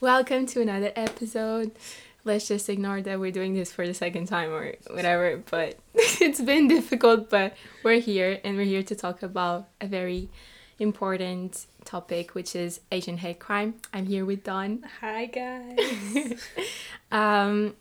Welcome to another episode. Let's just ignore that we're doing this for the second time or whatever, but it's been difficult, but we're here and we're here to talk about a very important topic, which is Asian hate crime. I'm here with Dawn. Hi, guys. um,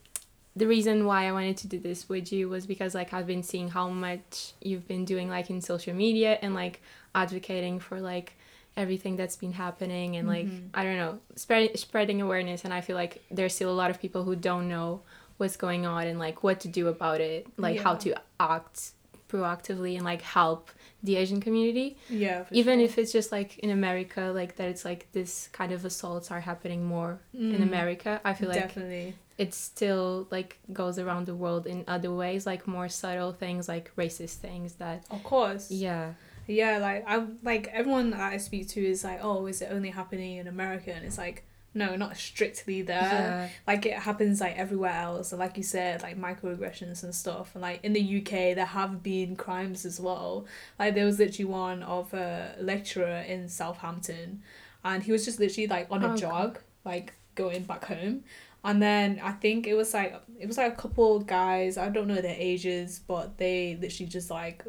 the reason why I wanted to do this with you was because like I've been seeing how much you've been doing like in social media and like advocating for like everything that's been happening and like Mhm. I don't know spread, spreading awareness and I feel like there's still a lot of people who don't know what's going on and like what to do about it like how to act proactively and like help the Asian community yeah, even sure. if it's just like in America like that it's like this kind of assaults are happening more in Mm, America I feel like definitely. it still like goes around the world in other ways like more subtle things like racist things that Of course. yeah Yeah, like I like everyone that I speak to is like, oh, is it only happening in America? And it's like, no, not strictly there. yeah Like it happens like everywhere else. And like you said, like microaggressions and stuff. And like in the UK, there have been crimes as well. Like there was literally one of a lecturer in Southampton, and he was just literally like on a Oh, God. jog, like going back home. And then I think it was like it was like a couple guys. I don't know their ages, but they literally just like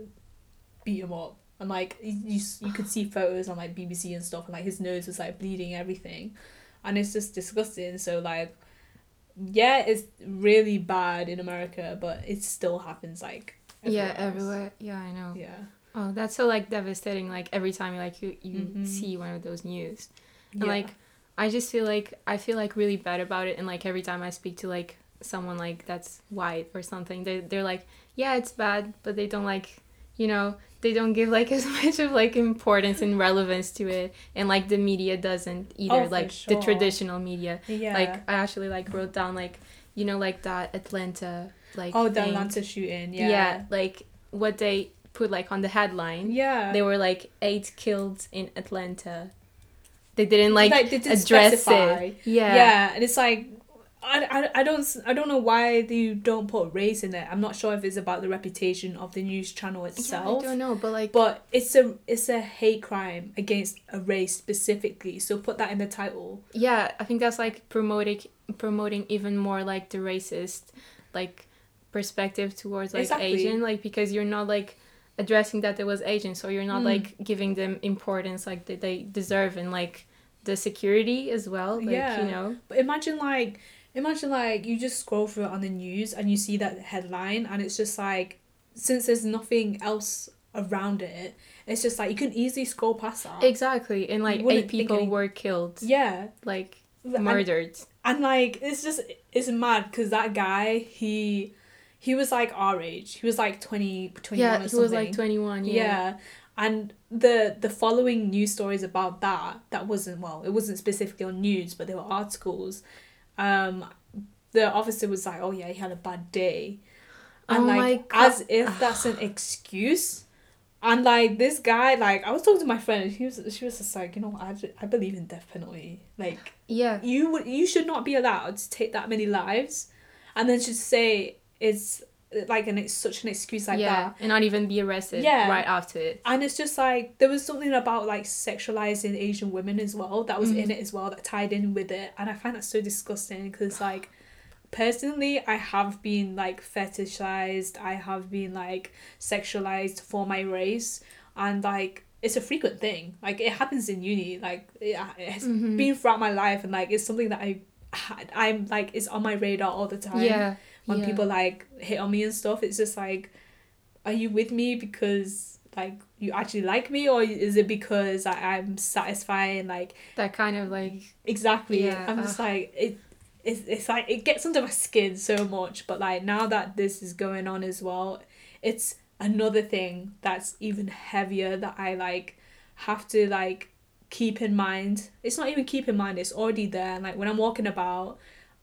beat him up. And like you, you, could see photos on like BBC and stuff, and like his nose was like bleeding, everything, and it's just disgusting. So like, yeah, it's really bad in America, but it still happens like yeah else. everywhere yeah i know Yeah, oh that's so like devastating like every time you like you you Mhm. see one of those news and yeah. like i just feel like i feel like really bad about it and like every time i speak to like someone like that's white or something they, they're like yeah it's bad but they don't like you know they don't give like as much of like importance and relevance to it and like the media doesn't either Oh, like the traditional media yeah. like i actually like wrote down like you know like that atlanta like oh, the thing. Atlanta shooting. yeah. Yeah, like what they put like on the headline yeah. they were like eight killed in atlanta they didn't like, they didn't address specify. it yeah yeah and it's like I, I, I don't I don't know why you don't put race in it. I'm not sure if it's about the reputation of the news channel itself. Yeah, i don't know but like But it's a it's a hate crime against a race specifically. So put that in the title. yeah i think that's like promoting promoting even more like the racist like perspective towards like Exactly. asian like because you're not like addressing that there was asian so you're not Mm. like giving them importance like that they deserve and like the security as well like Yeah. you know But imagine like imagine like you just scroll through it on the news and you see that headline and it's just like since there's nothing else around it, it's just like you can easily scroll past that. exactly and like eight people any- were killed yeah. like murdered And like it's just it's mad because that guy he he was like our age. He was like 20, 21 yeah or he was like 21 yeah. yeah And the the following news stories about that that wasn't well, it wasn't specifically on news, but there were articles. Um the officer was like, Oh yeah, he had a bad day. And Oh like as if that's an excuse. And like this guy, like I was talking to my friend, and she was she was just like, you know, I, I believe in death penalty. Like yeah you would you should not be allowed to take that many lives and then just say it's like and it's such an excuse like yeah that. and not even be arrested Yeah. right after it. And it's just like there was something about like sexualizing asian women as well that was Mhm. in it as well that tied in with it. And i find that so disgusting because like personally i have been like fetishized. I have been like sexualized for my race. And like it's a frequent thing. Like it happens in uni. Like it, it's Mhm. been throughout my life. And like it's something that I had I'm like it's on my radar all the time. yeah When yeah. people like hit on me and stuff, it's just like, are you with me because like you actually like me or is it because I, I'm satisfying like that kind of like exactly. Yeah, I'm just like it it's, it's like it gets under my skin so much but like now that this is going on as well it's another thing that's even heavier that I like have to like keep in mind. It's not even keep in mind it's already there and like when I'm walking about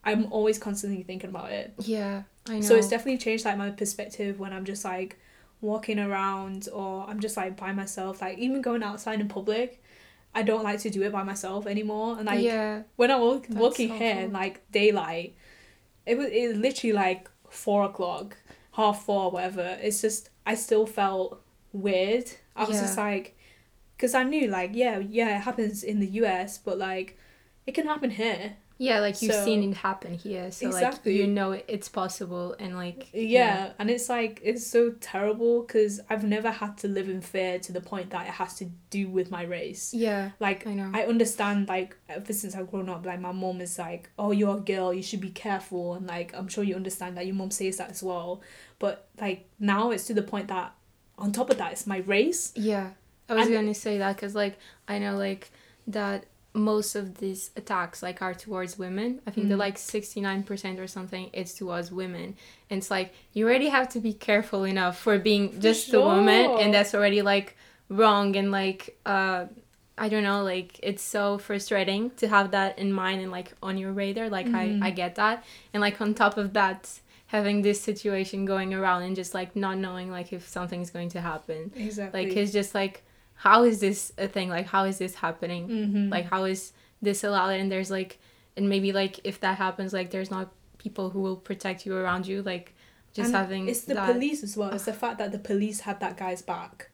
I'm always constantly thinking about it yeah i know so it's definitely changed like my perspective when I'm just like walking around or I'm just like by myself like even going outside in public I don't like to do it by myself anymore and like yeah when I was walking so here cool. in like daylight, it was it was literally like four o'clock, half four, whatever. It's just I still felt weird. I was just like, because I knew like yeah yeah it happens in the U.S. but like it can happen here. Yeah, like you've So- seen it happen here, so like you know it's possible, and like Yeah, and it's like it's so terrible because I've never had to live in fear to the point that it has to do with my race. yeah, Like I know. I understand like ever since I've grown up, like my mom is like, Oh, you're a girl, you should be careful and like I'm sure you understand that your mom says that as well. But like now it's to the point that on top of that it's my race. Yeah, I was And- gonna say that because like I know like that most of these attacks like are towards women. I think they're Mm. like sixty nine percent or something. It's towards women, and it's like you already have to be careful enough for being just a woman, and that's already like wrong and like uh. I don't know, like it's so frustrating to have that in mind and like on your radar. Like Mhm. I, I get that. And like on top of that, having this situation going around and just like not knowing like if something's going to happen Exactly. like it's just like how is this a thing like how is this happening mm-hmm. like how is this allowed and there's like and maybe like if that happens like there's not people who will protect you around you like just And having it's the that police as well. It's the fact that the police had that guy's back.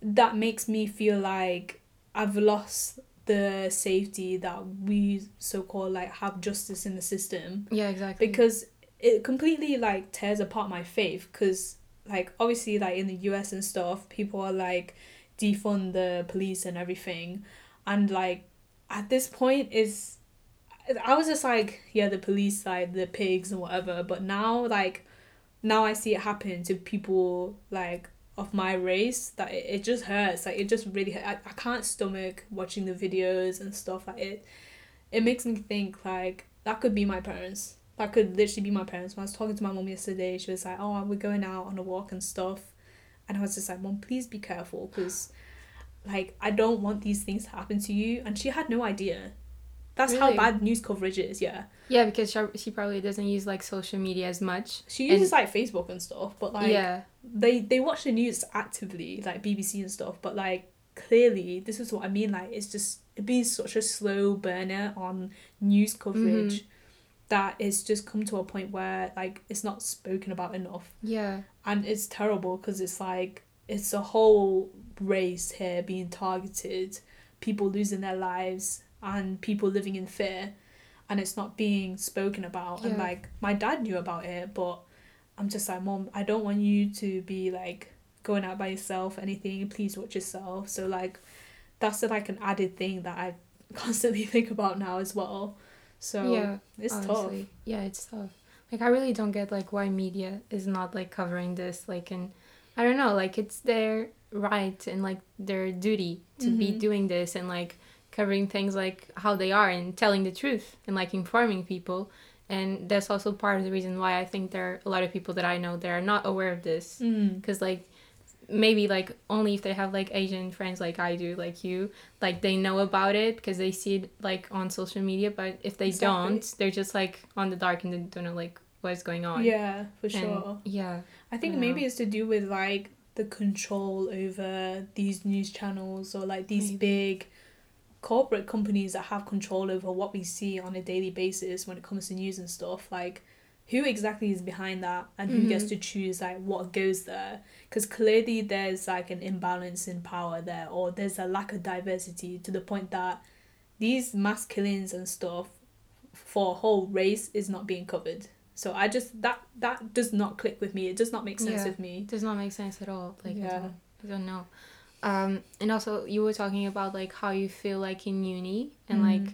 That makes me feel like I've lost the safety that we so called like have justice in the system yeah exactly because it completely like tears apart my faith because like obviously like in the US and stuff people are like defund the police and everything. And like at this point is I was just like yeah the police like the pigs and whatever. But now like now I see it happen to people like of my race that it, it just hurts. Like it just really. I, I can't stomach watching the videos and stuff. Like it it makes me think like that could be my parents. That could literally be my parents. When I was talking to my mom yesterday she was like oh we're going out on a walk and stuff and I was just like mom please be careful because like I don't want these things to happen to you. And she had no idea. That's how bad news coverage is yeah. Yeah because she, she probably doesn't use like social media as much she And- uses like Facebook and stuff but like yeah. they they watch the news actively like bbc and stuff but like clearly this is what i mean like it's just it being such a slow burner on news coverage mm-hmm. That it's just come to a point where like it's not spoken about enough. Yeah. And it's terrible because it's like it's a whole race here being targeted people losing their lives and people living in fear and it's not being spoken about. And like my dad knew about it but i'm just like mom i don't want you to be like going out by yourself anything please watch yourself. So like that's like an added thing that i constantly think about now as well so yeah it's honestly. yeah it's tough like i really don't get like why media is not like covering this like and i don't know like it's their right and like their duty to be Mhm. doing this and like covering things like how they are and telling the truth and like informing people and that's also part of the reason why i think there are a lot of people that i know that are not aware of this tough mm. because like maybe like only if they have like asian friends like i do like you like they know about it because they see it like on social media but if they Exactly. don't they're just like on the dark and they don't know like what's going on yeah for And, sure yeah I think I maybe know. it's to do with like the control over these news channels or like these Maybe. big corporate companies that have control over what we see on a daily basis when it comes to news and stuff. Like, who exactly is behind that and who gets Mhm. to choose like what goes there? Because clearly there's like an imbalance in power there, or there's a lack of diversity to the point that these mass killings and stuff for a whole race is not being covered. So I just that that does not click with me. It does not make sense Yeah. with me. it does not make sense at all like I, don't, I don't know um and also you were talking about like how you feel like in uni and Mhm. like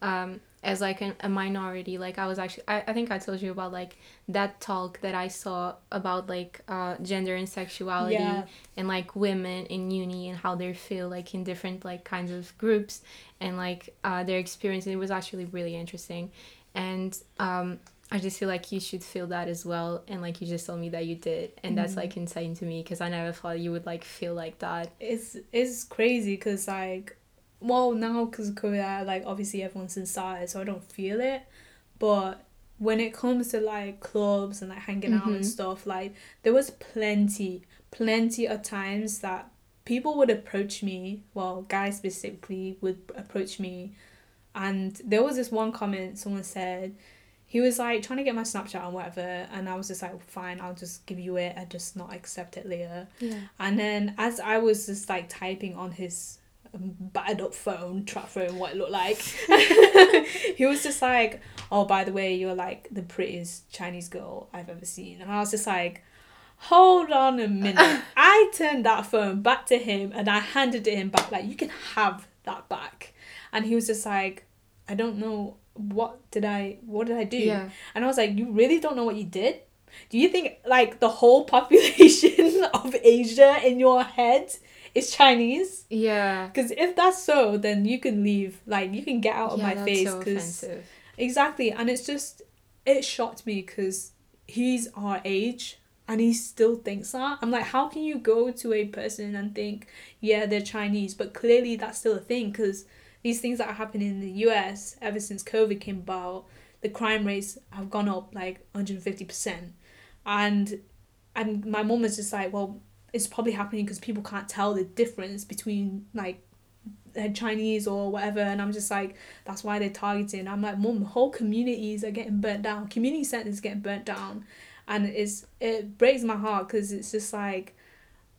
um as like an, a minority like i was actually I, I think i told you about like that talk that i saw about like uh gender and sexuality Yeah. and like women in uni and how they feel like in different like kinds of groups and like uh their experience. It was actually really interesting. And um I just feel like you should feel that as well. And like you just told me that you did. And that's Mhm. like insane to me because I never thought you would like feel like that. It's it's crazy because like, well now because of COVID, like obviously everyone's inside, so I don't feel it. But when it comes to like clubs and like hanging out Mhm. and stuff, like there was plenty, plenty of times that people would approach me. Well, guys specifically would approach me, and there was this one comment someone said. He was like trying to get my Snapchat and whatever, and I was just like, fine, I'll just give you it. I just not accept it later. yeah And then as I was just like typing on his battered up phone, trap phone, what it looked like. he was just like, "Oh, by the way, you're like the prettiest Chinese girl I've ever seen," and I was just like. Hold on a minute. I turned that phone back to him and I handed it him back. Like, you can have that back. And he was just like, I don't know what did I what did I do? Yeah. And I was like, You really don't know what you did? Do you think like the whole population of Asia in your head is Chinese? Yeah. Because if that's so, then you can leave. Like you can get out of yeah, my that's face. so offensive. exactly, and it's just it shocked me because he's our age and he still thinks that. I'm like, how can you go to a person and think, yeah, they're Chinese, but clearly that's still a thing because these things that are happening in the U.S. ever since COVID came about, the crime rates have gone up like 150 percent, and and my mom was just like, well, it's probably happening because people can't tell the difference between like they're Chinese or whatever, and I'm just like, that's why they're targeting. I'm like, mom, whole communities are getting burnt down. Community centers getting burnt down, and it's it breaks my heart because it's just like,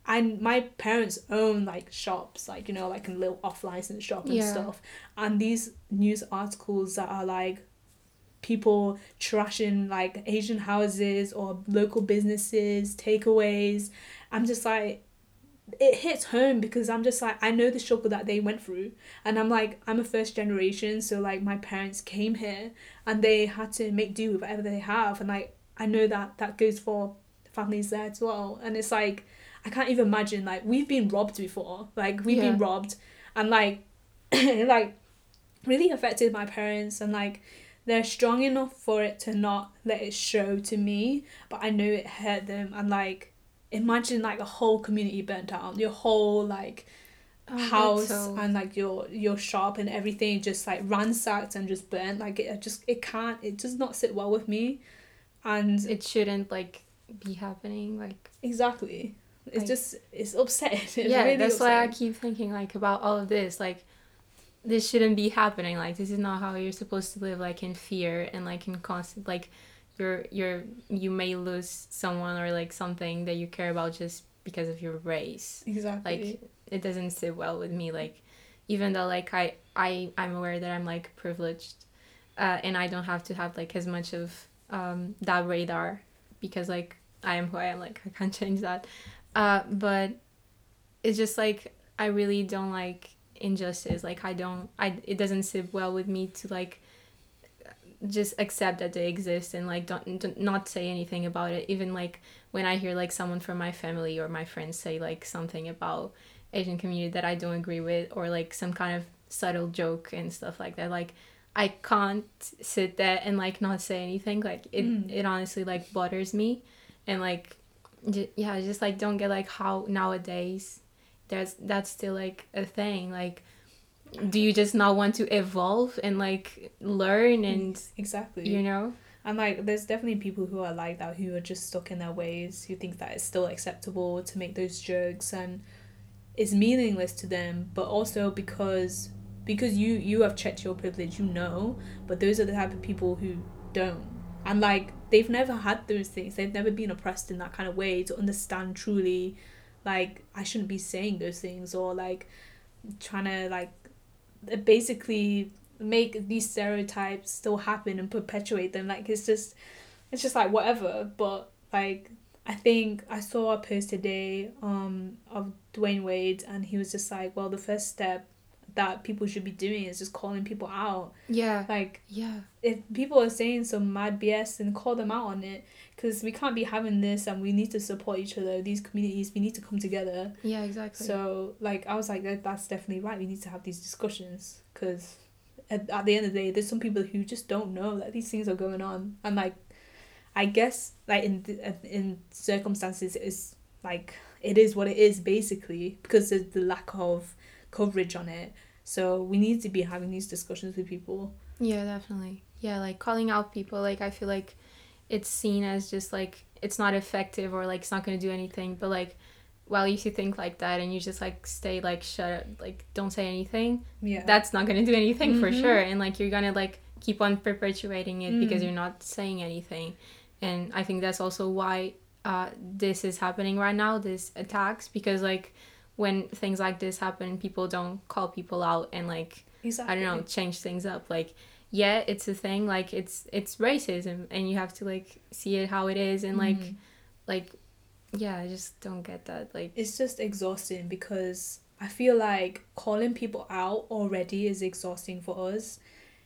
and my parents own like shops, like you know, like a little off license shop and Yeah. stuff, and these news articles that are like people trashing like Asian houses or local businesses, takeaways. I'm just like, it hits home because I'm just like, I know the struggle that they went through. And I'm like, I'm a first generation, so like my parents came here and they had to make do with whatever they have. And like, I know that that goes for families there as well. And it's like, I can't even imagine, like, we've been robbed before. Like, we've Yeah. been robbed. And like, like really affected my parents and like they're strong enough for it to not let it show to me but i know it hurt them and like imagine like a whole community burnt down. Your whole like Oh, house so- and like your your shop and everything just like ransacked and just burnt. Like it just it can't it does not sit well with me. And it shouldn't like be happening like exactly. It's Like- just it's upsetting. It's yeah really that's why i keep thinking like about all of this like this shouldn't be happening. Like this is not how you're supposed to live like in fear and like in constant like you're you're you may lose someone or like something that you care about just because of your race. Exactly. Like it doesn't sit well with me like even though like i i i'm aware that i'm like privileged uh, and i don't have to have like as much of um that radar because like i am who i am like i can't change that. Uh but it's just like i really don't like injustice. Like i don't i it doesn't sit well with me to like just accept that they exist and like don't, don't not say anything about it. Even like when i hear like someone from my family or my friends say like something about asian community that i don't agree with or like some kind of subtle joke and stuff like that like i can't sit there and like not say anything. Like it, Mm. it honestly like bothers me. And like j- yeah just like don't get like how nowadays there's that's still like a thing. Like do you just not want to evolve and like learn and exactly you know And like, there's definitely people who are like that who are just stuck in their ways, who think that it's still acceptable to make those jokes and it's meaningless to them. But also because because you you have checked your privilege, you know. But those are the type of people who don't, and like they've never had those things. They've never been oppressed in that kind of way to understand truly, like I shouldn't be saying those things or like trying to like basically make these stereotypes still happen and perpetuate them. Like it's just it's just like whatever. But like i think i saw a post today um of Dwyane Wade and he was just like well the first step that people should be doing is just calling people out. Yeah. Like yeah. if people are saying some mad bs then call them out on it because we can't be having this and we need to support each other these communities we need to come together yeah exactly so like I was like that, that's definitely right. We need to have these discussions because at, at the end of the day, there's some people who just don't know that these things are going on, and like I guess like in uh, in circumstances it's like it is what it is basically because there's the lack of coverage on it. So we need to be having these discussions with people. Yeah, definitely. Yeah, like calling out people, like I feel like it's seen as just like it's not effective or like it's not gonna do anything. But like, well, if you think like that and you just like stay like shut up, like don't say anything, Yeah. that's not gonna do anything for Mhm. sure. And like you're gonna like keep on perpetuating it because Mm. you're not saying anything. And I think that's also why uh, this is happening right now, this attacks, because like when things like this happen people don't call people out and like exactly. i don't know change things up like yeah it's a thing like it's it's racism and you have to like see it how it is and like Mhm. like yeah i just don't get that like it's just exhausting because I feel like calling people out already is exhausting for us.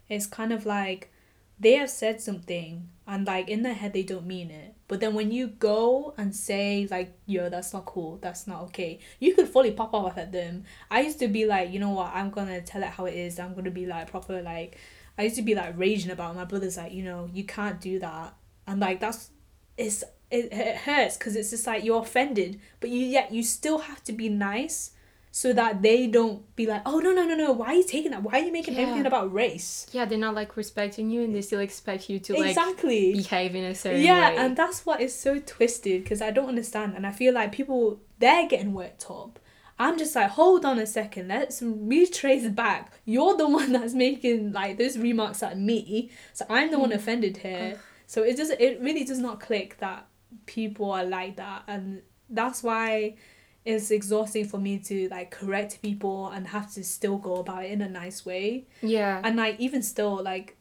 It's kind of like they have said something and like in their head they don't mean it. But then when you go and say like, yo, that's not cool, that's not okay, you could fully pop off at them. I used to be like, you know what, I'm gonna tell it how it is, I'm gonna be like proper like I used to be like raging about it. my brother's like, you know, you can't do that. And like that's it's it, it hurts because it's just like you're offended, but you yet you still have to be nice so that they don't be like, oh no no no no, why are you taking that? Why are you making Yeah. everything about race? yeah they're not like respecting you and they still expect you to like exactly. behave in a certain yeah, way Yeah, and that's what is so twisted because I don't understand, and I feel like people they're getting worked up. I'm just like, hold on a second, let's retrace back. You're the one that's making like those remarks at me, so I'm the one Mm. offended here. So it just it really does not click that people are like that, and that's why it's exhausting for me to like correct people and have to still go about it in a nice way. yeah And like even still, like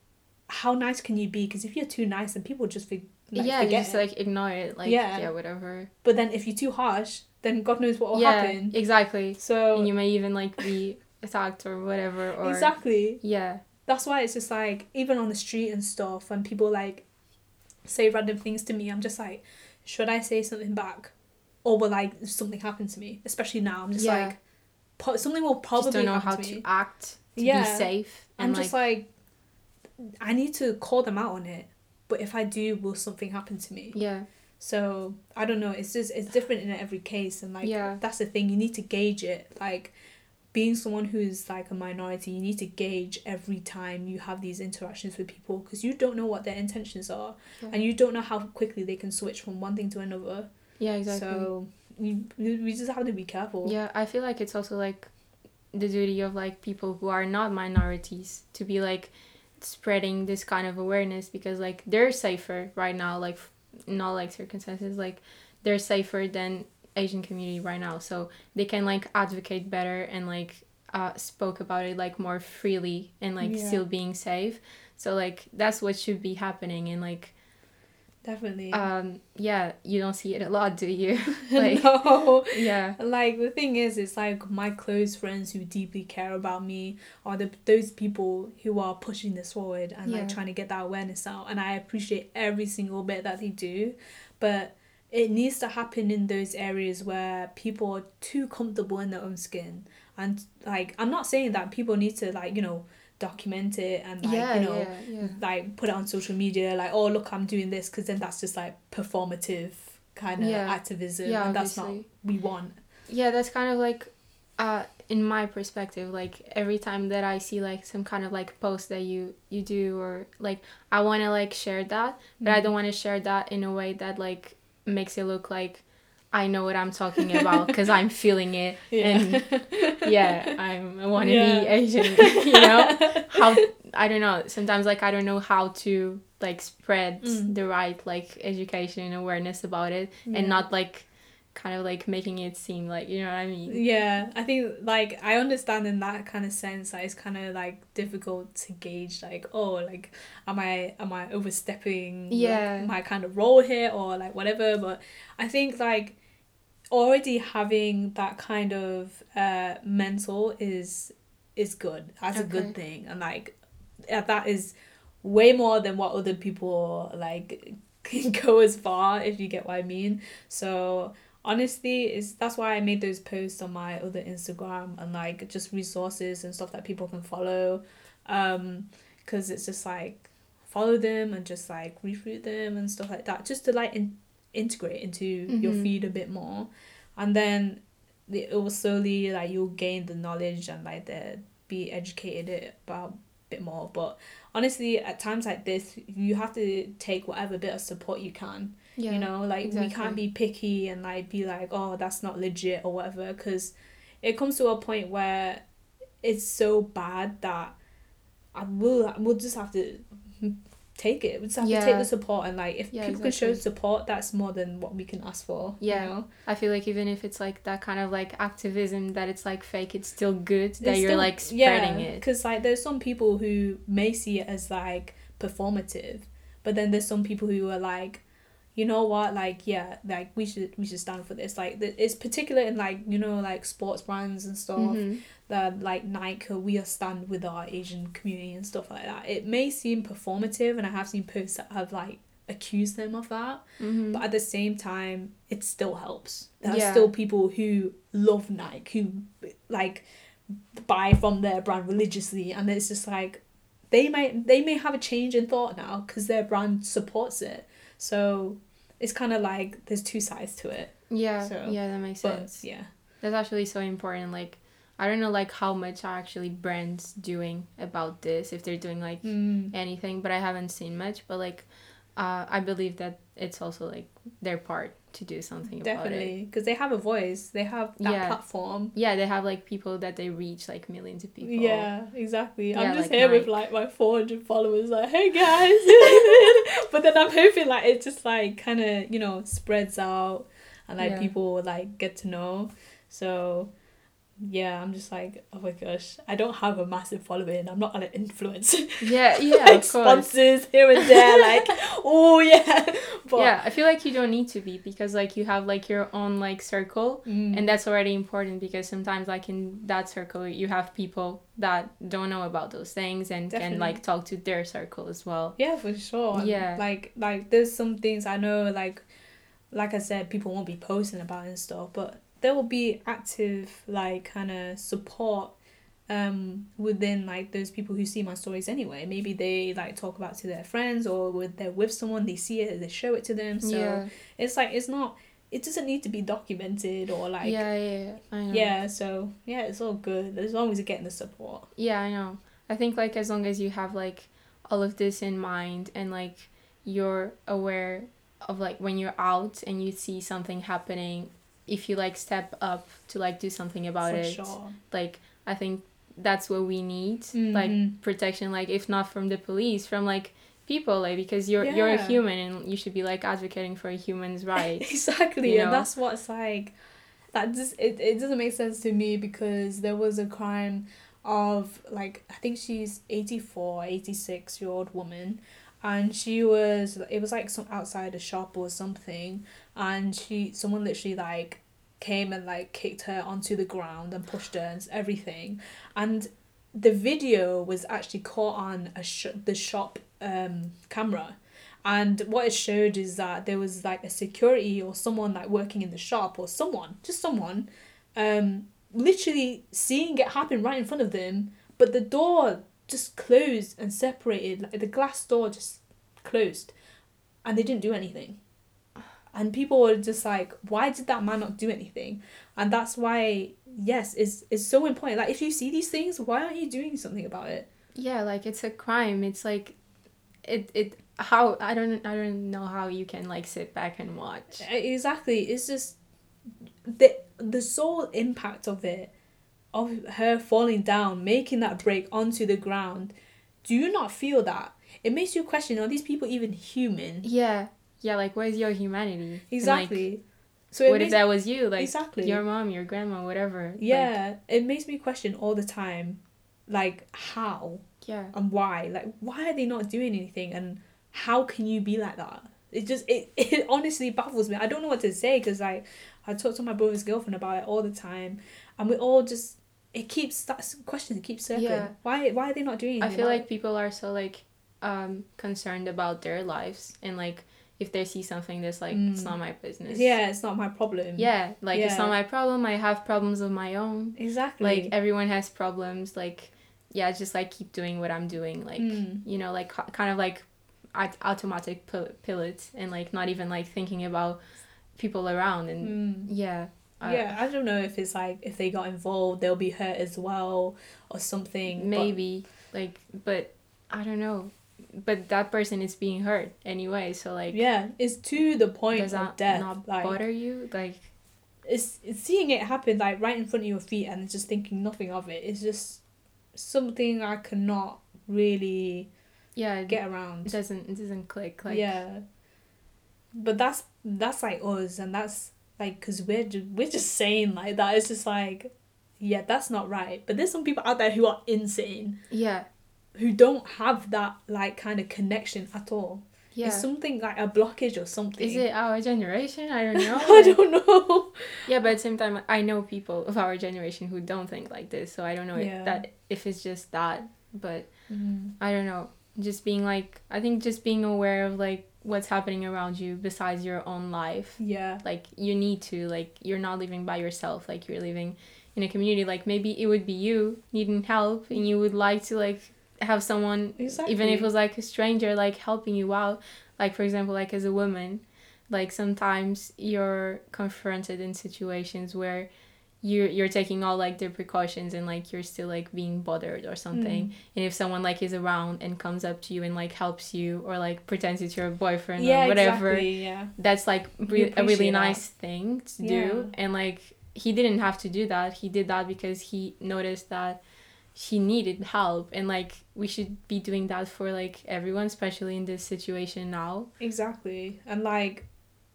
how nice can you be? Because if you're too nice, then people just. Like, yeah, you forget just it. like ignore it. Like Yeah. yeah, whatever. But then if you're too harsh, then God knows what will yeah, happen. exactly. So And you may even like be attacked or whatever. Or exactly, yeah, that's why it's just like even on the street and stuff, when people like say random things to me, I'm just like, should I say something back, or will like something happen to me? Especially now, I'm just Yeah. like, po- something will probably just don't know how to to act to Yeah. be safe. I'm And just like, like, I need to call them out on it. But if I do, will something happen to me? yeah, So I don't know. It's just it's different in every case, and like Yeah. that's the thing. You need to gauge it. Like being someone who's like a minority, you need to gauge every time you have these interactions with people because you don't know what their intentions are, yeah, and you don't know how quickly they can switch from one thing to another. yeah, exactly. So you, you we just have to be careful. Yeah, I feel like it's also like the duty of like people who are not minorities to be like spreading this kind of awareness because like they're safer right now like in all like circumstances like they're safer than Asian community right now so they can like advocate better and like uh spoke about it like more freely and like Yeah. still being safe so like that's what should be happening and like Definitely. um yeah you don't see it a lot do you like no. yeah Like the thing is, it's like my close friends who deeply care about me are the those people who are pushing this forward and Yeah. like trying to get that awareness out. And I appreciate every single bit that they do, but it needs to happen in those areas where people are too comfortable in their own skin. And like, I'm not saying that people need to like you know document it and like yeah you know yeah yeah like put it on social media like oh look I'm doing this because then that's just like performative kind of activism Yeah, and that's not obviously. we want yeah that's kind of like uh in my perspective like every time that i see like some kind of like post that you you do or like i want to like share that but Mm. i don't want to share that in a way that like makes it look like i know what i'm talking about because i'm feeling it and yeah i'm i want to Yeah. be asian you know how i don't know sometimes like i don't know how to like spread Mm. the right like education and awareness about it Yeah. and not like kind of like making it seem like you know what i mean yeah i think like i understand in that kind of sense that it's kind of like difficult to gauge like oh like am i am i overstepping like, Yeah. my kind of role here or like whatever but i think like already having that kind of uh mental is is good. That's a good thing. And like that is way more than what other people like can go as far if you get what i mean. So honestly is that's why i made those posts on my other instagram and like just resources and stuff that people can follow. Um because it's just like follow them and just like retweet them and stuff like that just to like in- integrate into your Mhm. feed a bit more. And then it will slowly like you'll gain the knowledge and like the be educated about a bit more. But honestly at times like this you have to take whatever bit of support you can yeah you know? Like we can't be picky and like be like oh that's not legit or whatever because it comes to a point where it's so bad that I will we'll just have to take it. We just have Yeah. to take the support and like if Yeah, people can show support, that's more than what we can ask for. you Yeah. know? I feel like even if it's like that kind of like activism that it's like fake, it's still good that It's you're like spreading it. Because like there's some people who may see it as like performative, but then there's some people who are like, you know what, like yeah, like we should we should stand for this. Like it's particular in like you know like sports brands and stuff Mhm. That like Nike, we are stand with our Asian community and stuff like that. It may seem performative, and I have seen posts that have like accused them of that. Mhm. But at the same time, it still helps. There are still people who love Nike, who like buy from their brand religiously, and it's just like they might they may have a change in thought now because their brand supports it. So it's kind of like there's two sides to it. yeah, so- yeah, that makes But sense. yeah, That's actually so important. Like, I don't know like how much are actually brands doing about this if they're doing like mm. anything, but I haven't seen much. But like, uh, I believe that it's also like their part to do something about it. definitely because they have a voice. They have that Yeah. platform. Yeah, they have like people that they reach like millions of people. Yeah, exactly. Yeah, I'm just like here with like my 400 followers, like, hey guys. but then I'm hoping like it just like kind of, you know, spreads out and like Yeah. people like get to know. So yeah, I'm just like, oh my gosh, I don't have a massive following. I'm not an influencer. Yeah, yeah, like of course. sponsors here and there, like, oh yeah. But, yeah, I feel like you don't need to be because like you have like your own like circle Mm. and that's already important because sometimes like in that circle you have people that don't know about those things and can like talk to their circle as well. Yeah, for sure. Yeah. Like like there's some things I know like like I said, people won't be posting about and stuff, but there will be active like kind of support um within like those people who see my stories anyway. Maybe they like talk about it to their friends or with they're with someone, they see it, they show it to them. So yeah. it's like it's not it doesn't need to be documented or like yeah, yeah, yeah, I know. yeah, so yeah, it's all good as long as you're getting the support. Yeah, I know. I think like as long as you have like all of this in mind and like you're aware of like when you're out and you see something happening, if you like step up to like do something about for it, sure. like I think that's what we need. Mhm. Like protection, like if not from the police, from like people, like because you're you're a human and you should be like advocating for a human's rights. exactly you and that's what's like that just it, it doesn't make sense to me because there was a crime of like i think she's 84 86 year old woman and she was it was like some outside a shop or something and she someone literally like came and like kicked her onto the ground and pushed her and everything. And the video was actually caught on a sh- the shop um camera. And what it showed is that there was like a security or someone like working in the shop or someone just someone um literally seeing it happen right in front of them but the door just closed and separated like the glass door just closed and they didn't do anything and people were just like why did that man not do anything and that's why yes is it's so important like if you see these things why aren't you doing something about it yeah, like it's a crime. It's like it it how I don't I don't know how you can like sit back and watch. Exactly. It's just the the sole impact of it, of her falling down, making that break onto the ground. Do you not feel that? It makes you question: Are these people even human? Yeah. Yeah, like where's your humanity? And, like, Exactly. so what if that was you? Like exactly. your mom, your grandma, whatever. Like, yeah, it makes me question all the time, like how yeah. and why. Like why are they not doing anything? And how can you be like that? It just it, it honestly baffles me. I don't know what to say because like I talk to my brother's girlfriend about it all the time, and we all just it keeps that question it keeps circling. Yeah. Why why are they not doing anything? I feel about like people are so like um concerned about their lives and like if they see something that's like it's Mm. not my business. yeah, it's not my problem. Yeah, like it's not my problem. I have problems of my own. exactly. Like everyone has problems. Like yeah, just like keep doing what I'm doing. Like Mm. you know, like kind of like automatic pil- pilots and like not even like thinking about people around and Mm. yeah. uh, yeah, I don't know if it's like if they got involved, they'll be hurt as well or something. but- maybe like but I don't know. But that person is being hurt anyway, so like yeah, it's to the point does of that death. not like bother you? Like it's, it's seeing it happen like right in front of your feet and just thinking nothing of it. It's just something I cannot really yeah get around. it doesn't it doesn't click like yeah. But that's that's like us, and that's like because we're just, we're just saying like that. It's just like, yeah, that's not right. But there's some people out there who are insane, yeah who don't have that like kind of connection at all. yeah It's something like a blockage or something. is it our generation i don't know I don't know. yeah but at the same time i know people of our generation who don't think like this so i don't know Yeah. if that if it's just that but Mm. I don't know. Just being like, I think just being aware of like what's happening around you besides your own life. Yeah. Like, you need to, like, you're not living by yourself. Like, you're living in a community. Like, maybe it would be you needing help and you would like to, like, have someone, Exactly. even if it was like a stranger, like, helping you out. Like, for example, like, as a woman, like, sometimes you're confronted in situations where you're, you're taking all like the precautions and like you're still like being bothered or something Mm. and if someone like is around and comes up to you and like helps you or like pretends it's your boyfriend yeah, or whatever Exactly, yeah. that's like re- a really appreciate that. nice thing to Yeah. do and like he didn't have to do that he did that because he noticed that she needed help and like we should be doing that for like everyone especially in this situation now Exactly. And like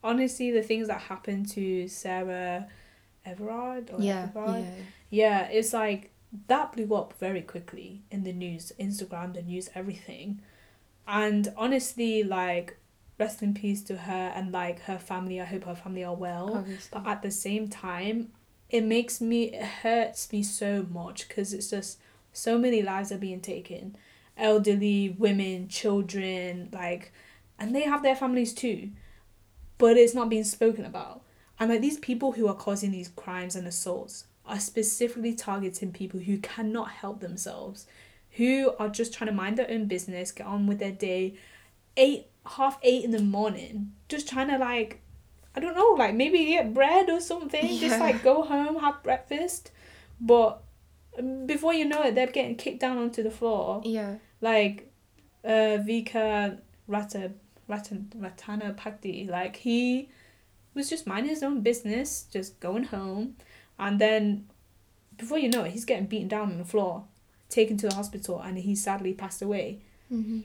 honestly the things that happened to Sarah Everard or Everard, yeah, it's like that blew up very quickly in the news, Instagram, the news, everything. And honestly, like rest in peace to her and like her family. I hope her family are well. obviously But at the same time, it makes me, it hurts me so much because it's just so many lives are being taken. Elderly, women, children, like, and they have their families too. But it's not being spoken about. And like these people who are causing these crimes and assaults are specifically targeting people who cannot help themselves, who are just trying to mind their own business, get on with their day, eight, half eight in the morning, just trying to like I don't know, like maybe get bread or something. Just like go home, have breakfast. But um, before you know it, they're getting kicked down onto the floor. yeah Like uh, Vika Rata, Ratan, Ratanapakdee, like he was just minding his own business, just going home. And then before you know it, he's getting beaten down on the floor, taken to the hospital, and he sadly passed away. mm-hmm.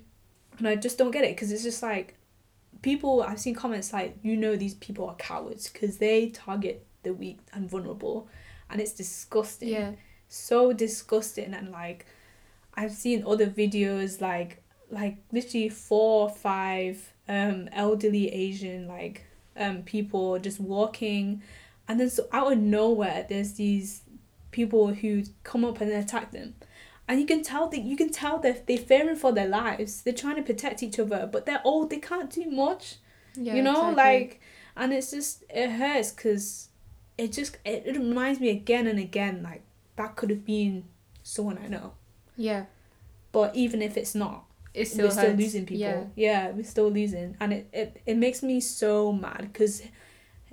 And I just don't get it because it's just like people. I've seen comments like, you know, these people are cowards because they target the weak and vulnerable, and it's disgusting. yeah So disgusting and like, I've seen other videos like like literally four or five um elderly Asian like um people just walking, and then so out of nowhere there's these people who come up and attack them and you can tell that you can tell that they're fearing for their lives. They're trying to protect each other but they're old. They can't do much yeah you know exactly. like and it's just it hurts because it just it, it reminds me again and again like that could have been someone i know. Yeah. But even if it's not it still we're still losing people. Yeah. Yeah. we're still losing. And it, it, it makes me so mad because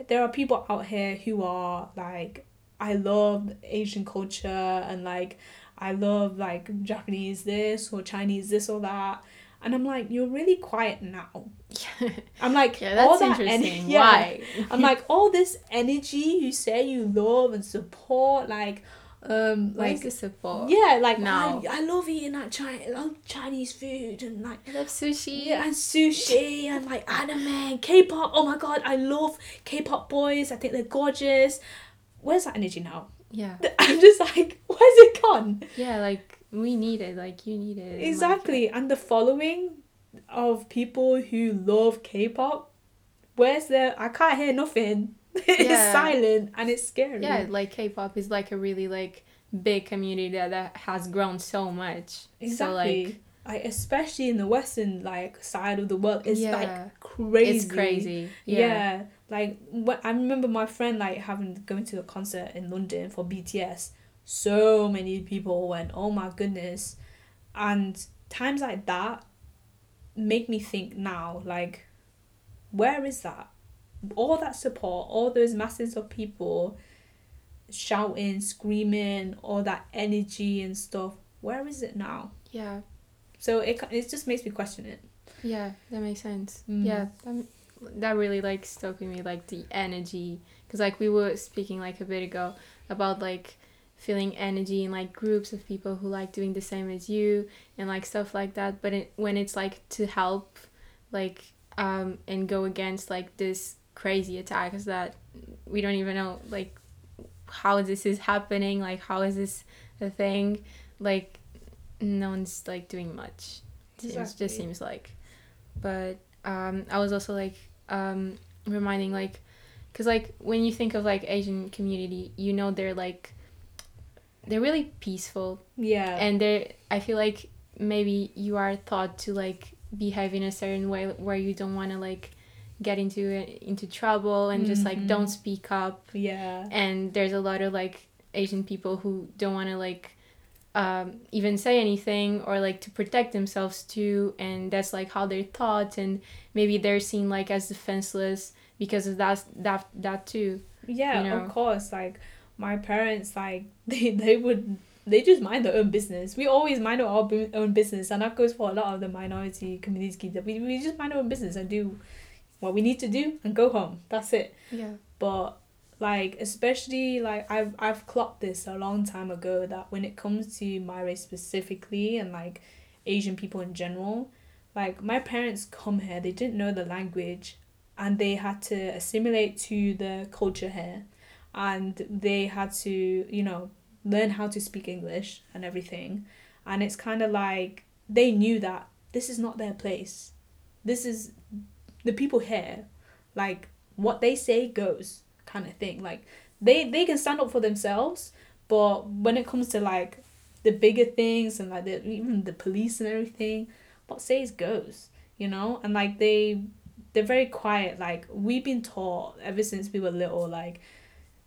there are people out here who are like i love asian culture and like i love like japanese this or chinese this or that and i'm like you're really quiet now i'm like yeah all that's that en- interesting yeah. why i'm like all this energy you say you love and support like um like the support yeah like now? I, I love eating that China, I love chinese food and like I love sushi yeah, and sushi and like anime, and K-pop. Oh my god, I love K-pop boys. I think they're gorgeous. Where's that energy now? Yeah I'm just like, where's it gone? yeah like we need it like you need it like, Exactly. And the following of people who love K-pop, where's their? I can't hear nothing. it's silent and it's scary. yeah like k-pop is like a really like big community that, that has grown so much exactly. so like like especially in the western like side of the world, it's Yeah. like crazy. it's crazy Yeah. yeah like what I remember my friend like having going to a concert in London for BTS. So many people went, oh my goodness, and times like that make me think now like, where is that? All that support, all those masses of people shouting, screaming, all that energy and stuff. Where is it now? yeah So it it just makes me question it. yeah that makes sense Mm. yeah that, that really like stuck with me like the energy. Because like we were speaking like a bit ago about like feeling energy in like groups of people who like doing the same as you and like stuff like that. But it, when it's like to help like um and go against like this crazy attacks that we don't even know like how this is happening like how is this a thing? Like no one's like doing much. Exactly. just seems like. But um i was also like um reminding like because like when you think of like asian community you know they're like they're really peaceful Yeah. and they i feel like maybe you are taught to like behave in a certain way where you don't want to like get into into trouble and just like don't speak up yeah. and there's a lot of like asian people who don't want to like um, even say anything or like to protect themselves too and that's like how they're taught and maybe they're seen like as defenseless because of that that that too Yeah, you know? of course. Like my parents, like they they would they just mind their own business. We always mind our own business, and that goes for a lot of the minority communities. kids. We we just mind our own business and do what we need to do and go home. That's it. yeah But like especially like I've I've clocked this a long time ago that when it comes to my race specifically and like Asian people in general, like my parents come here, they didn't know the language and they had to assimilate to the culture here and they had to, you know, learn how to speak English and everything. And it's kind of like they knew that this is not their place. This is the people here. Like what they say goes kind of thing. Like they they can stand up for themselves, but when it comes to like the bigger things and like the even the police and everything, what says goes, you know? And like they they're very quiet. Like we've been taught ever since we were little, like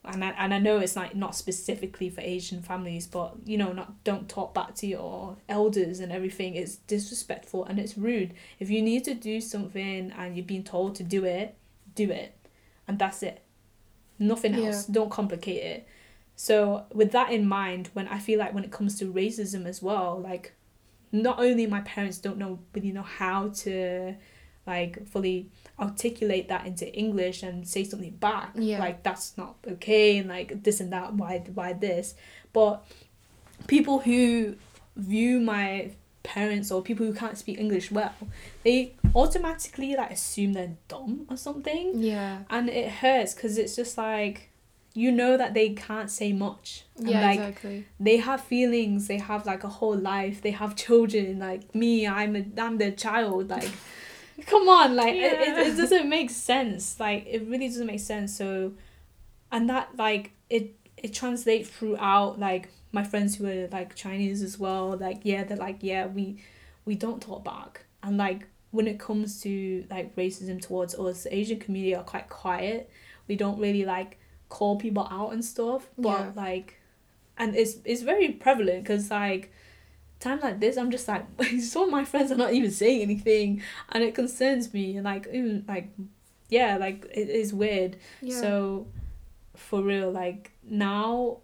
and I, and I know it's like not specifically for Asian families, but you know, not don't talk back to your elders and everything. It's disrespectful and it's rude. If you need to do something and you've been told to do it, do it, and that's it. Nothing Yeah. else. Don't complicate it. So with that in mind, when I feel like when it comes to racism as well, like not only my parents don't know really know how to like fully articulate that into English and say something back. Yeah. Like that's not okay and like this and that, why why this? But people who view my parents or people who can't speak English well, they automatically like assume they're dumb or something. yeah. And it hurts because it's just like you know that they can't say much. And yeah like exactly. they have feelings they have like a whole life they have children like me i'm a i'm their child like come on like it, it, it doesn't make sense. Like it really doesn't make sense. So and that like it it translates throughout like my friends who are like chinese as well like yeah they're like yeah we we don't talk back and like when it comes to like racism towards us the asian community are quite quiet. We don't really like call people out and stuff but Yeah. like and it's it's very prevalent because like time like this i'm just like some of my friends are not even saying anything and it concerns me and like even like yeah like it is weird. Yeah. So for real like now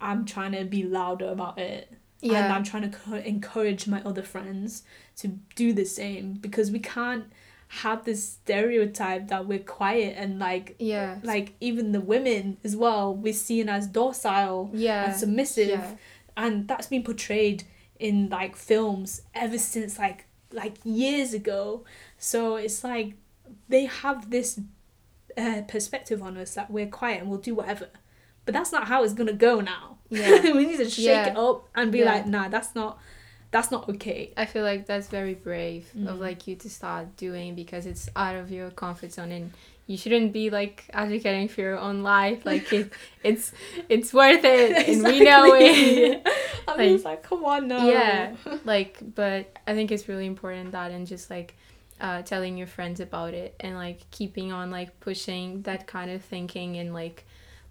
i'm trying to be louder about it. And i'm trying to co- encourage my other friends to do the same because we can't have this stereotype that we're quiet and like yeah. like even the women as well we're seen as docile yeah. and submissive yeah. and that's been portrayed in like films ever since like like years ago. So it's like they have this uh, perspective on us that we're quiet and we'll do whatever but that's not how it's gonna go now yeah we need to shake Yeah. it up and be Yeah. like nah that's not that's not okay I feel like that's very brave of Mm. like you to start doing because it's out of your comfort zone and you shouldn't be like advocating for your own life. Like it, it's it's worth it and we know it. i'm Like- just like come on now Yeah. like, but I think it's really important that and just like uh, telling your friends about it and like keeping on like pushing that kind of thinking and like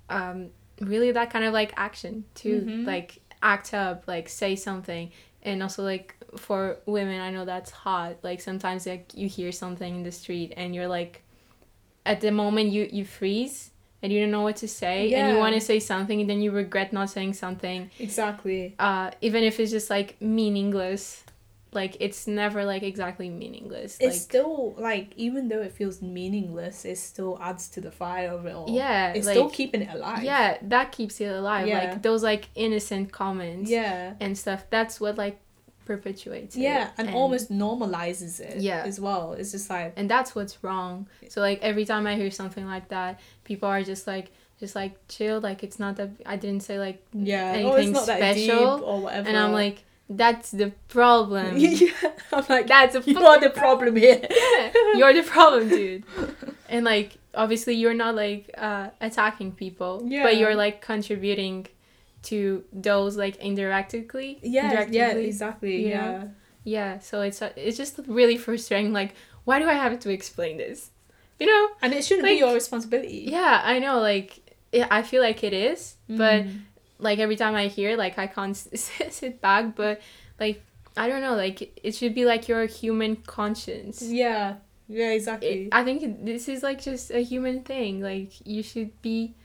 um, really that kind of like action to Mhm. like act up, like say something. And also like for women, I know that's hot. Like sometimes like you hear something in the street and you're like, at the moment you you freeze and you don't know what to say and you want to say something and then you regret not saying something exactly uh, even if it's just like meaningless like it's never like exactly meaningless. It's like still like even though it feels meaningless, it still adds to the fire of it all. yeah, It's like, still keeping it alive. yeah, that keeps it alive. Yeah. Like those like innocent comments Yeah. and stuff. That's what like perpetuates it. Yeah, and, almost normalizes it Yeah. as well. It's just like and that's what's wrong. So like every time I hear something like that, people are just like just like chill. Like it's not that I didn't say like yeah, oh, anything oh, that deep special, or whatever. and I'm like that's the problem. yeah, I'm like That's a you are the problem here. Yeah, you're the problem, dude. And like obviously you're not like uh attacking people, Yeah. but you're like contributing to those like indirectly. Yeah, yeah, exactly. you Yeah. know? Yeah, so it's uh, it's just really frustrating. Like, why do I have to explain this? You know? And it shouldn't Like- be your responsibility. Yeah, I know. Like, yeah, I feel like it is, but Mm. Like every time I hear, like I can't sit back. But like, I don't know. Like, it should be like your human conscience. yeah, yeah, It, exactly. I think this is like just a human thing. Like, you should be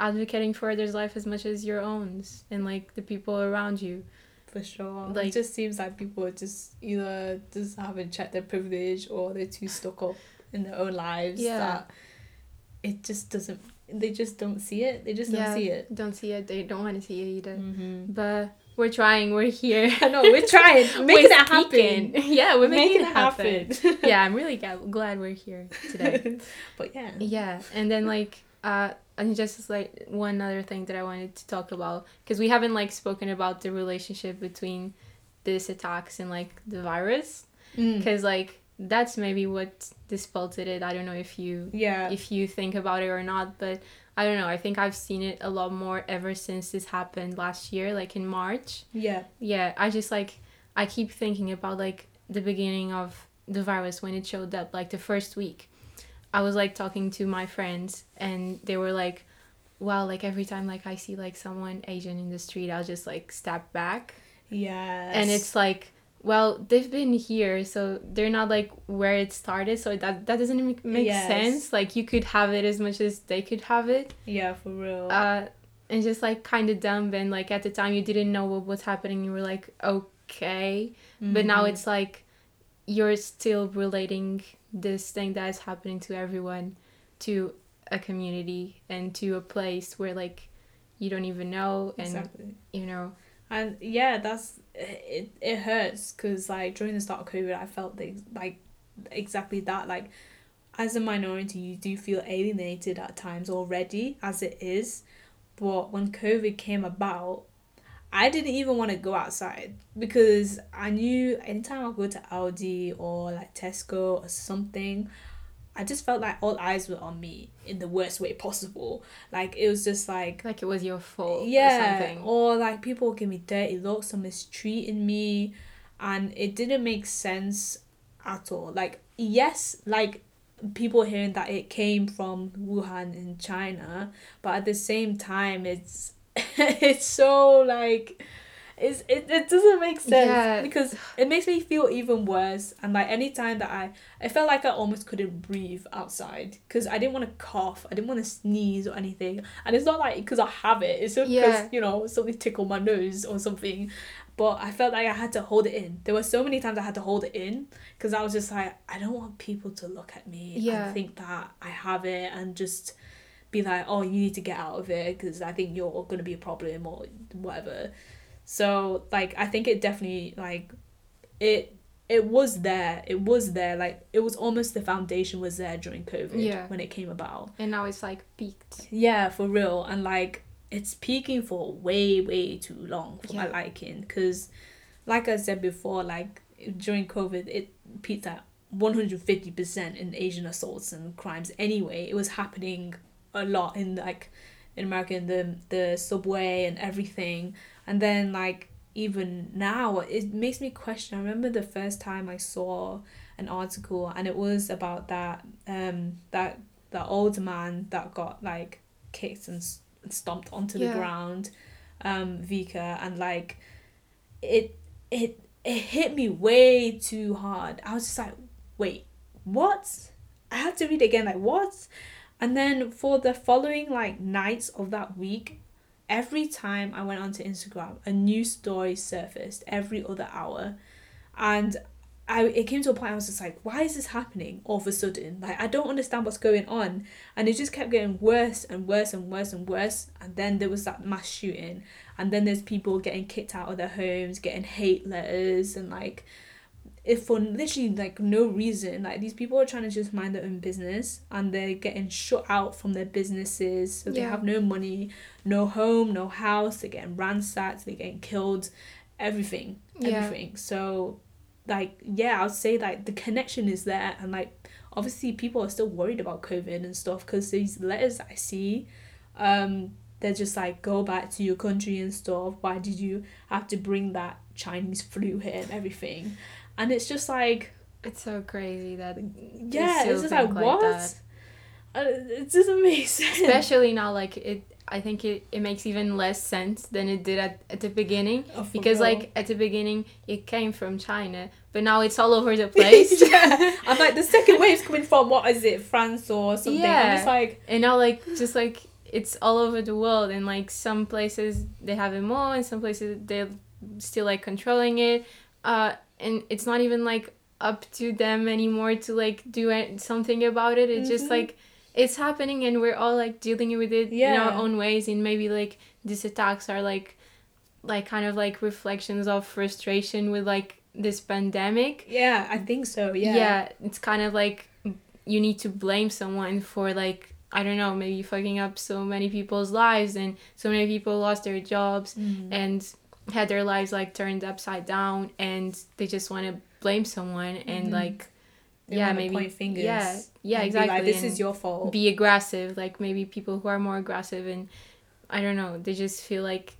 advocating for others' life as much as your own, and like the people around you. For sure. like- it just seems like people just either just haven't checked their privilege or they're too stuck up in their own lives Yeah. that it just doesn't. They just don't see it. They just don't see it. Don't see it. They don't want to see it either. Mm-hmm. But we're trying. We're here. I know we're trying, making We're it happen. Yeah, we're making, it happen. happen. yeah, I'm really glad we're here today. but yeah. yeah, and then like uh, and just like one other thing that I wanted to talk about because we haven't like spoken about the relationship between this attacks and like the virus Mm. because like that's maybe what dispelted it. I don't know if you Yeah. if you think about it or not, but I don't know. I think I've seen it a lot more ever since this happened last year, like in March yeah. yeah i just like i keep thinking about like the beginning of the virus when it showed up like the first week i was like talking to my friends and they were like well like every time like i see like someone asian in the street i'll just like step back Yeah. and it's like well they've been here so they're not like where it started so that that doesn't make, make Yes. sense like you could have it as much as they could have it yeah for real. uh and just like kind of dumb and like at the time you didn't know what was happening you were like okay but now Mhm. it's like you're still relating this thing that is happening to everyone to a community and to a place where like you don't even know and exactly. you know And yeah, that's it. It hurts because like during the start of COVID, I felt the, like exactly that. Like as a minority, you do feel alienated at times already, as it is. But when COVID came about, I didn't even want to go outside because I knew anytime I go to Aldi or like Tesco or something, I just felt like all eyes were on me in the worst way possible. Like it was just like like it was your fault or yeah, something or like people give me dirty looks or mistreating me, and it didn't make sense at all. Like yes, like people hearing that it came from Wuhan in China, but at the same time, it's it's so like. It's, it, it doesn't make sense Yeah. because it makes me feel even worse and like anytime that I I felt like I almost couldn't breathe outside because I didn't want to cough I didn't want to sneeze or anything and it's not like because I have it it's just because Yeah. you know something tickled my nose or something but I felt like I had to hold it in there were so many times I had to hold it in because I was just like I don't want people to look at me Yeah. and think that I have it and just be like oh you need to get out of it because I think you're gonna be a problem or whatever so like I think it definitely like it it was there it was there like it was almost the foundation was there during covid Yeah. when it came about. And now it's like peaked. Yeah for real and like it's peaking for way way too long for my liking because like i said before like during covid it peaked at 150% in asian assaults and crimes anyway. It was happening a lot in like in america in the the subway and everything and then like even now it makes me question. I remember the first time i saw an article and it was about that um that that old man that got like kicked and, stomped onto Yeah. the ground um Vicha and like it it it hit me way too hard. I was just like wait what? I had to read again like what? And then for the following like nights of that week every time I went onto Instagram, a new story surfaced every other hour. and I it came to a point I was just like, why is this happening all of a sudden? Like I don't understand what's going on, and it just kept getting worse and worse and worse and worse. And then there was that mass shooting, and then there's people getting kicked out of their homes, getting hate letters, and like if for literally like no reason like these people are trying to just mind their own business and they're getting shut out from their businesses. So they have no money no home no house. They're getting ransacked. They're getting killed. Everything. Yeah. everything. So like yeah i'll say like the connection is there and like obviously people are still worried about covid and stuff because these letters i see um they're just like go back to your country and stuff. Why did you have to bring that chinese flu here and everything and it's just like It's so crazy that yeah it's just like like what that. Uh, it doesn't make sense especially now like it I think it, it makes even less sense than it did at, at the beginning Oh, because real. like at the beginning it came from China but now it's all over the place yeah i'm like the second wave's coming from what is it france or something i'm Yeah. just like and now like just like it's all over the world and like some places they have it more and some places they're still like controlling it uh and it's not even like up to them anymore to like do something about it. It's just Mhm. like it's happening and we're all like dealing with it in our own ways. And maybe like these attacks are like like kind of like reflections of frustration with like this pandemic. Yeah i think so yeah. Yeah it's kind of like you need to blame someone for like i don't know maybe fucking up so many people's lives and so many people lost their jobs Mm. and had their lives like turned upside down and they just want to blame someone and Mhm. like They yeah maybe point fingers yeah yeah exactly like this is your fault be aggressive like maybe people who are more aggressive and i don't know they just feel like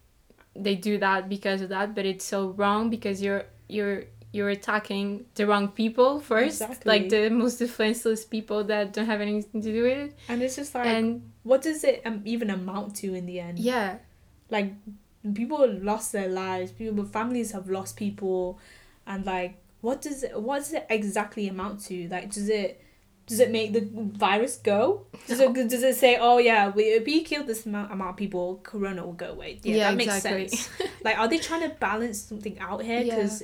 they do that because of that but it's so wrong because you're you're you're attacking the wrong people first Exactly. like the most defenseless people that don't have anything to do with it and it's just like and what does it um, even amount to in the end yeah like people lost their lives people families have lost people and like what does it what does it exactly amount to? Like does it does it make the virus go? Does it does it say oh yeah we if we kill this amount, amount of people corona will go away. Yeah, Yeah, that makes exactly. sense. Like are they trying to balance something out here? Yeah. because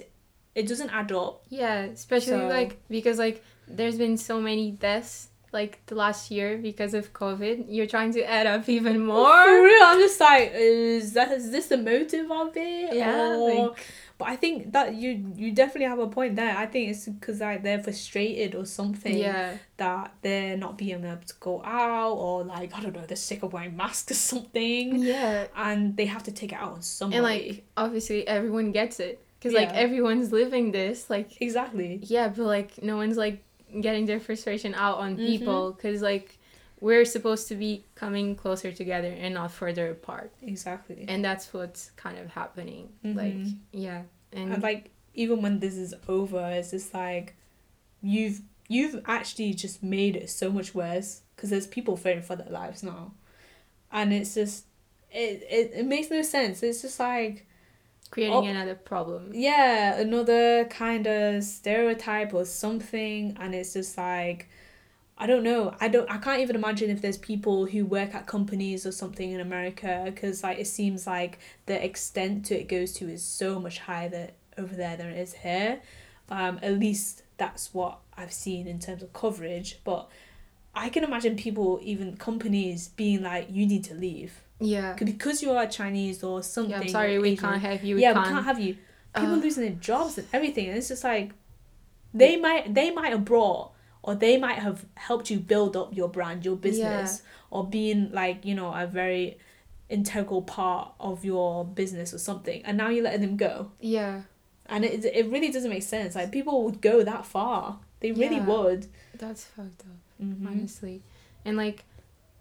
it doesn't add up. Yeah especially So- like because like there's been so many deaths like the last year because of covid you're trying to add up even more. for real i'm just like is that is this the motive of it yeah Or- like, But I think that you you definitely have a point there. I think it's because like they're frustrated or something yeah that they're not being able to go out or like I don't know they're sick of wearing masks or something yeah and they have to take it out on somebody. and like obviously everyone gets it because like everyone's living this like exactly. yeah but like no one's like getting their frustration out on Mhm. people because like we're supposed to be coming closer together and not further apart Exactly. and that's what's kind of happening like Mhm. yeah and, And like even when this is over, it's just like you've you've actually just made it so much worse because there's people fearing for their lives now, and it's just it it, it makes no sense. It's just like creating oh. another problem. Yeah another kind of stereotype or something and it's just like i don't know. I don't i can't even imagine if there's people who work at companies or something in america because like it seems like the extent to it goes to is so much higher that over there than it is here. Um at least that's what i've seen in terms of coverage but i can imagine people even companies being like you need to leave yeah because you are chinese or something yeah i'm sorry we Asian can't have you we yeah, can't, we can't have you. People uh, losing their jobs and everything, and it's just like they might they might have brought or they might have helped you build up your brand, your business, or being like you know a very integral part of your business or something, and now you're letting them go, yeah and it it really doesn't make sense. Like people would go that far, they really Yeah. would. that's fucked up Mm-hmm. honestly and like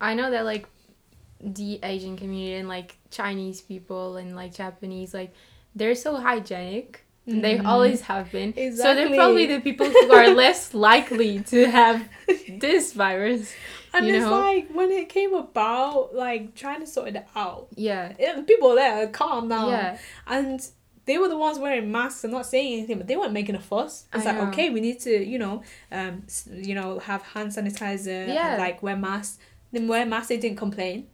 i know that like the asian community and like chinese people and like japanese like they're so hygienic they Mhm. always have been so they're probably the people who are less likely to have this virus And it's know? like when it came about, like trying to sort it out. yeah It, people there are calm down. yeah and they were the ones wearing masks and not saying anything, but they weren't making a fuss. It's I like, know. okay, we need to, you know, um, you know, have hand sanitizer, Yeah. and, like wear masks. Then wear masks, they didn't complain.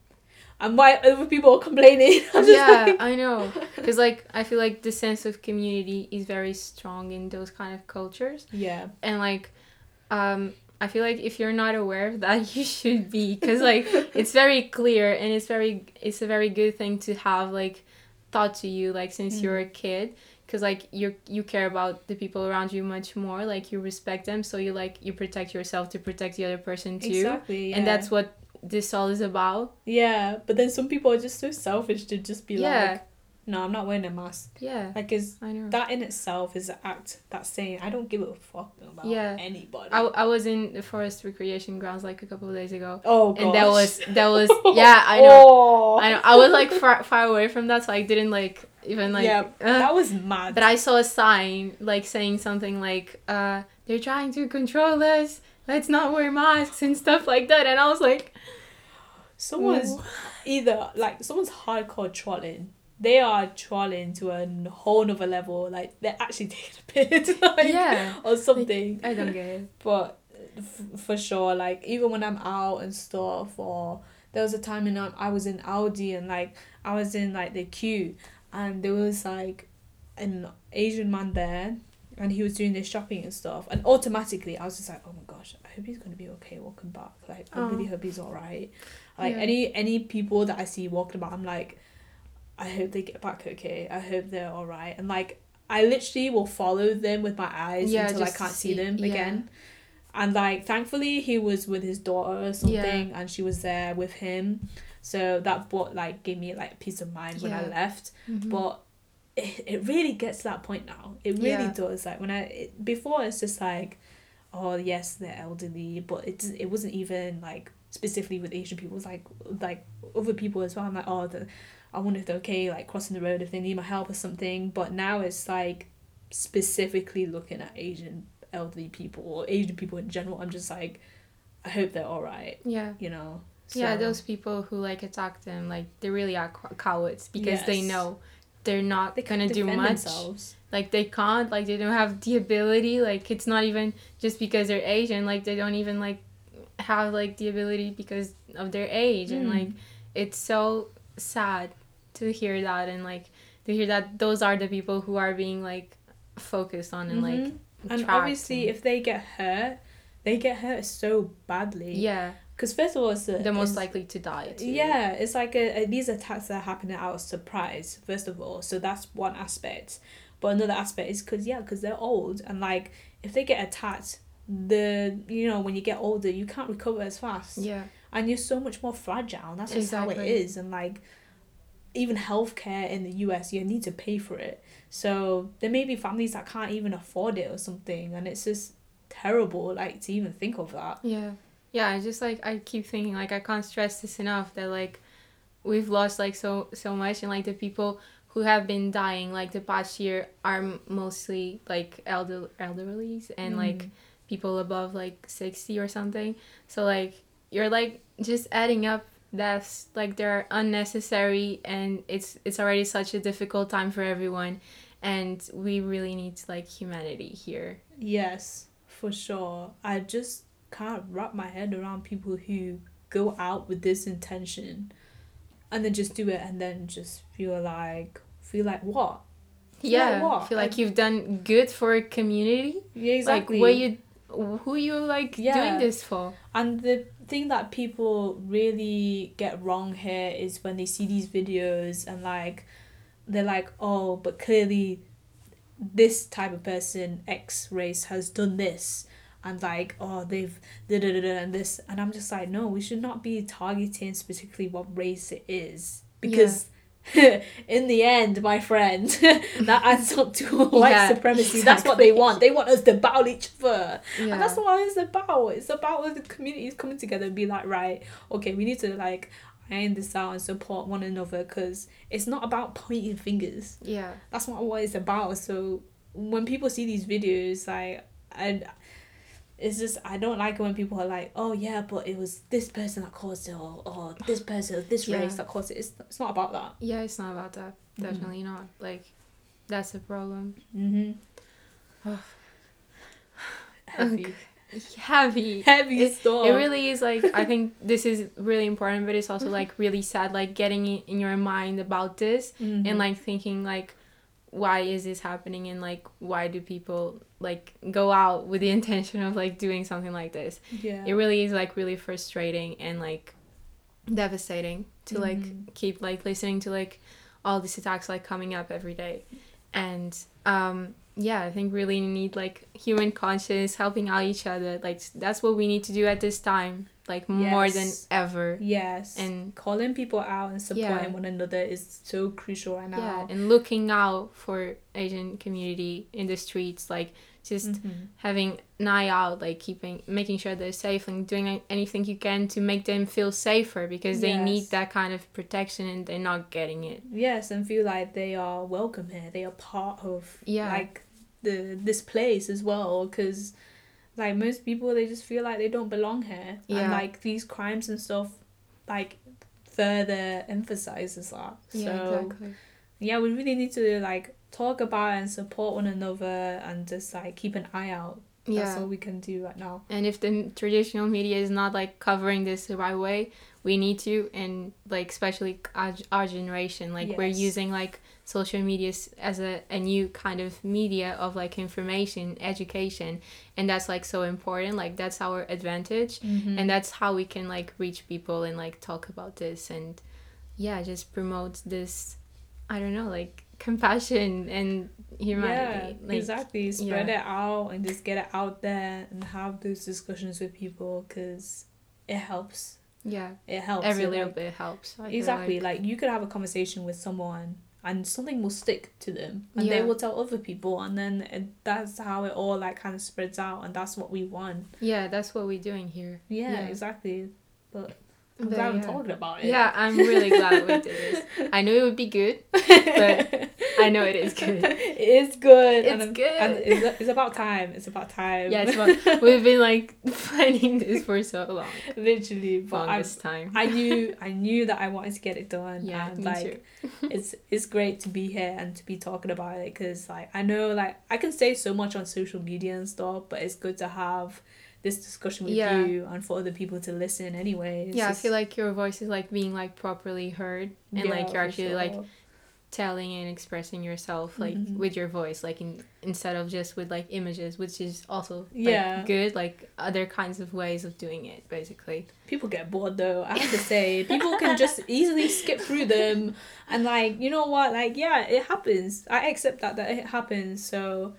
And why other people are complaining. Yeah, like- I know. Because like I feel like the sense of community is very strong in those kind of cultures, yeah, and like, um, I feel like if you're not aware of that, you should be, because like it's very clear and it's very it's a very good thing to have like taught to you like since Mm. you're a kid. Cause like you you care about the people around you much more, like you respect them, so you like you protect yourself to protect the other person too, exactly. and that's what this all is about. yeah. But then some people are just so selfish to just be Yeah. like, no, I'm not wearing a mask. Yeah, Like, is I know. that in itself is an act that's saying I don't give a fuck about Yeah. anybody. I, I was in the forest recreation grounds like a couple of days ago, oh god. and that was that was yeah I know Oh. I know I was like far far away from that, so I didn't like even like. yeah, uh, that was mad. but I saw a sign like saying something like, uh, "They're trying to control us. Let's not wear masks and stuff like that," and I was like, someone's either like someone's hardcore trolling. They are trolling to a whole nother level. Like they're actually taking a piss, like, yeah, or something. I don't get it. but f- for sure like even when i'm out and stuff or there was a time in um, i was in Aldi and like i was in like the queue and there was like an asian man there and he was doing this shopping and stuff and automatically i was just like oh my gosh i hope he's going to be okay walking back. Like i really Oh. hope he's all right like Yeah. any any people that i see walking about i'm like i hope they get back okay. I hope they're all right and like i literally will follow them with my eyes Yeah, until i can't see, see- them yeah. again. And like thankfully he was with his daughter or something and she was there with him. So that brought like gave me like peace of mind when i left. Mhm. but it, it really gets to that point now. It really Yeah. does. Like when i it, before it's just like oh yes they're elderly but it it wasn't even like specifically with asian people. It's like like other people as well. I'm like oh the, i wonder if they're okay like crossing the road if they need my help or something. But now it's like specifically looking at asian elderly people or asian people in general. I'm just like i hope they're all right yeah. you know? Yeah, those people who like attack them, like they really are cowards because they know they're not they gonna do much. themselves. Like they can't, like they don't have the ability. Like it's not even just because they're Asian. Like they don't even like have like the ability because of their age, and Mm. like it's so sad to hear that and like to hear that those are the people who are being like focused on and like Mhm. and obviously and- if they get hurt they get hurt so badly yeah, because first of all it's a, they're most likely to die. Too. Yeah, it's like a, a, these attacks are happening out of surprise, first of all. So that's one aspect. But another aspect is because, yeah, because they're old. And like, if they get attacked, the, you know, when you get older, you can't recover as fast. yeah, And you're so much more fragile. And that's just how it is. And like, even healthcare in the US, you need to pay for it. So there may be families that can't even afford it or something. And it's just terrible, like, to even think of that. Yeah. Yeah, I just like I keep thinking like I can't stress this enough that like we've lost like so so much and like the people who have been dying like the past year are mostly like elder elderlies and like Mm. people above like 60 or something. So like you're like just adding up deaths like they're unnecessary and it's it's already such a difficult time for everyone and we really need like humanity here. Yes, for sure. I just can't wrap my head around people who go out with this intention and then just do it and then just feel like feel like what? Feel like Yeah, what? feel like I- you've done good for a community. Yeah, exactly. Like what you, who you like Yeah. doing this for? And the thing that people really get wrong here is when they see these videos and like they're like, oh, but clearly this type of person, X race, has done this. And like, oh, they've da da da da and this. And I'm just like, no, we should not be targeting specifically what race it is. Because in the end, my friend, that adds up to white Yeah, supremacy. That's what they want. They want us to battle each other. Yeah, And that's what it's about. It's about the communities coming together and be like, right, okay, we need to like iron this out and support one another because it's not about pointing fingers. yeah, That's not what it's about. So when people see these videos, like, I, it's just I don't like it when people are like, oh yeah, but it was this person that caused it, or, or this person, this Yeah. race that caused it. It's, it's not about that. yeah. It's not about that. Mhm. Definitely not. Like, that's a problem. Mm-hmm. Oh. Heavy. heavy. heavy It, stuff. it really is like I think this is really important, but it's also like really sad, like getting in, in your mind about this Mhm. and like thinking like why is this happening and like why do people like go out with the intention of like doing something like this yeah. it really is like really frustrating and like devastating to like Mhm. keep like listening to like all these attacks like coming up every day and um yeah i think really need like human conscience helping out each other like that's what we need to do at this time like more than ever yes. and calling people out and supporting Yeah. one another is so crucial right now. yeah and looking out for asian community in the streets like just Mhm. having an eye out like keeping making sure they're safe and doing anything you can to make them feel safer because they need that kind of protection and they're not getting it Yes, and feel like they are welcome here. They are part of Yeah. like the this place as well. Because like most people, they just feel like they don't belong here, Yeah. and like these crimes and stuff, like further emphasizes that. yeah so exactly yeah, we really need to like talk about and support one another and just like keep an eye out. That's yeah all we can do right now. and if the traditional media is not like covering this the right way we need to and like especially our, our generation like we're using like social media as a, a new kind of media of like information education and that's like so important like that's our advantage Mm-hmm. and that's how we can like reach people and like talk about this and yeah just promote this i don't know like compassion and humanity Yeah, like, exactly. Spread yeah. it out and just get it out there and have those discussions with people because it helps. yeah It helps. every It, little like- bit helps I Exactly. like. Like, you could have a conversation with someone and something will stick to them and they will tell other people and then it, that's how it all like kind of spreads out and that's what we want. yeah that's what we're doing here Yeah, Yeah. exactly. But I'm But glad yeah. we're talking about it. yeah i'm really glad we did this i knew it would be good but I know it is good. it is good. It's I'm- good. And it's, it's about time. It's about time. yeah it's about, we've been like planning this for so long literally. But I, time I knew I knew that I wanted to get it done. yeah and me like too it's it's great to be here and to be talking about it because like I know like I can say so much on social media and stuff, but it's good to have this discussion with Yeah. you and for other people to listen anyway. It's yeah, I feel like your voice is like being like properly heard and Yeah, like you're actually like sure. Telling and expressing yourself like Mhm. with your voice like in instead of just with like images which is also like, Yeah. good like other kinds of ways of doing it basically people get bored though. I have to say, people can just easily skip through them, and like you know what, like yeah, it happens. I accept that that it happens. So,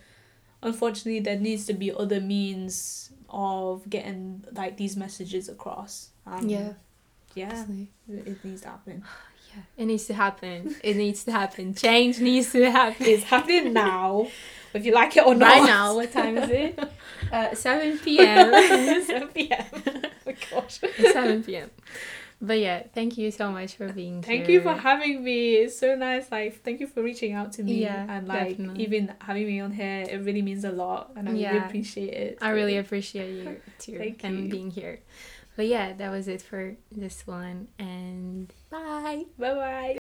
unfortunately, there needs to be other means of getting like these messages across. Um, yeah yeah, it needs to happen. yeah it needs to happen it needs to happen change needs to happen It's happening now, if you like it or not. right now what time is it uh 7 p.m 7 p.m. oh my gosh. 7 p.m but yeah thank you so much for being Thank here Thank you for having me. It's so nice. Like, thank you for reaching out to me Yeah, and like definitely. even having me on here. It really means a lot, and I really appreciate it. I really appreciate you too Thank and you. being here. But yeah, that was it for this one and bye. Bye bye.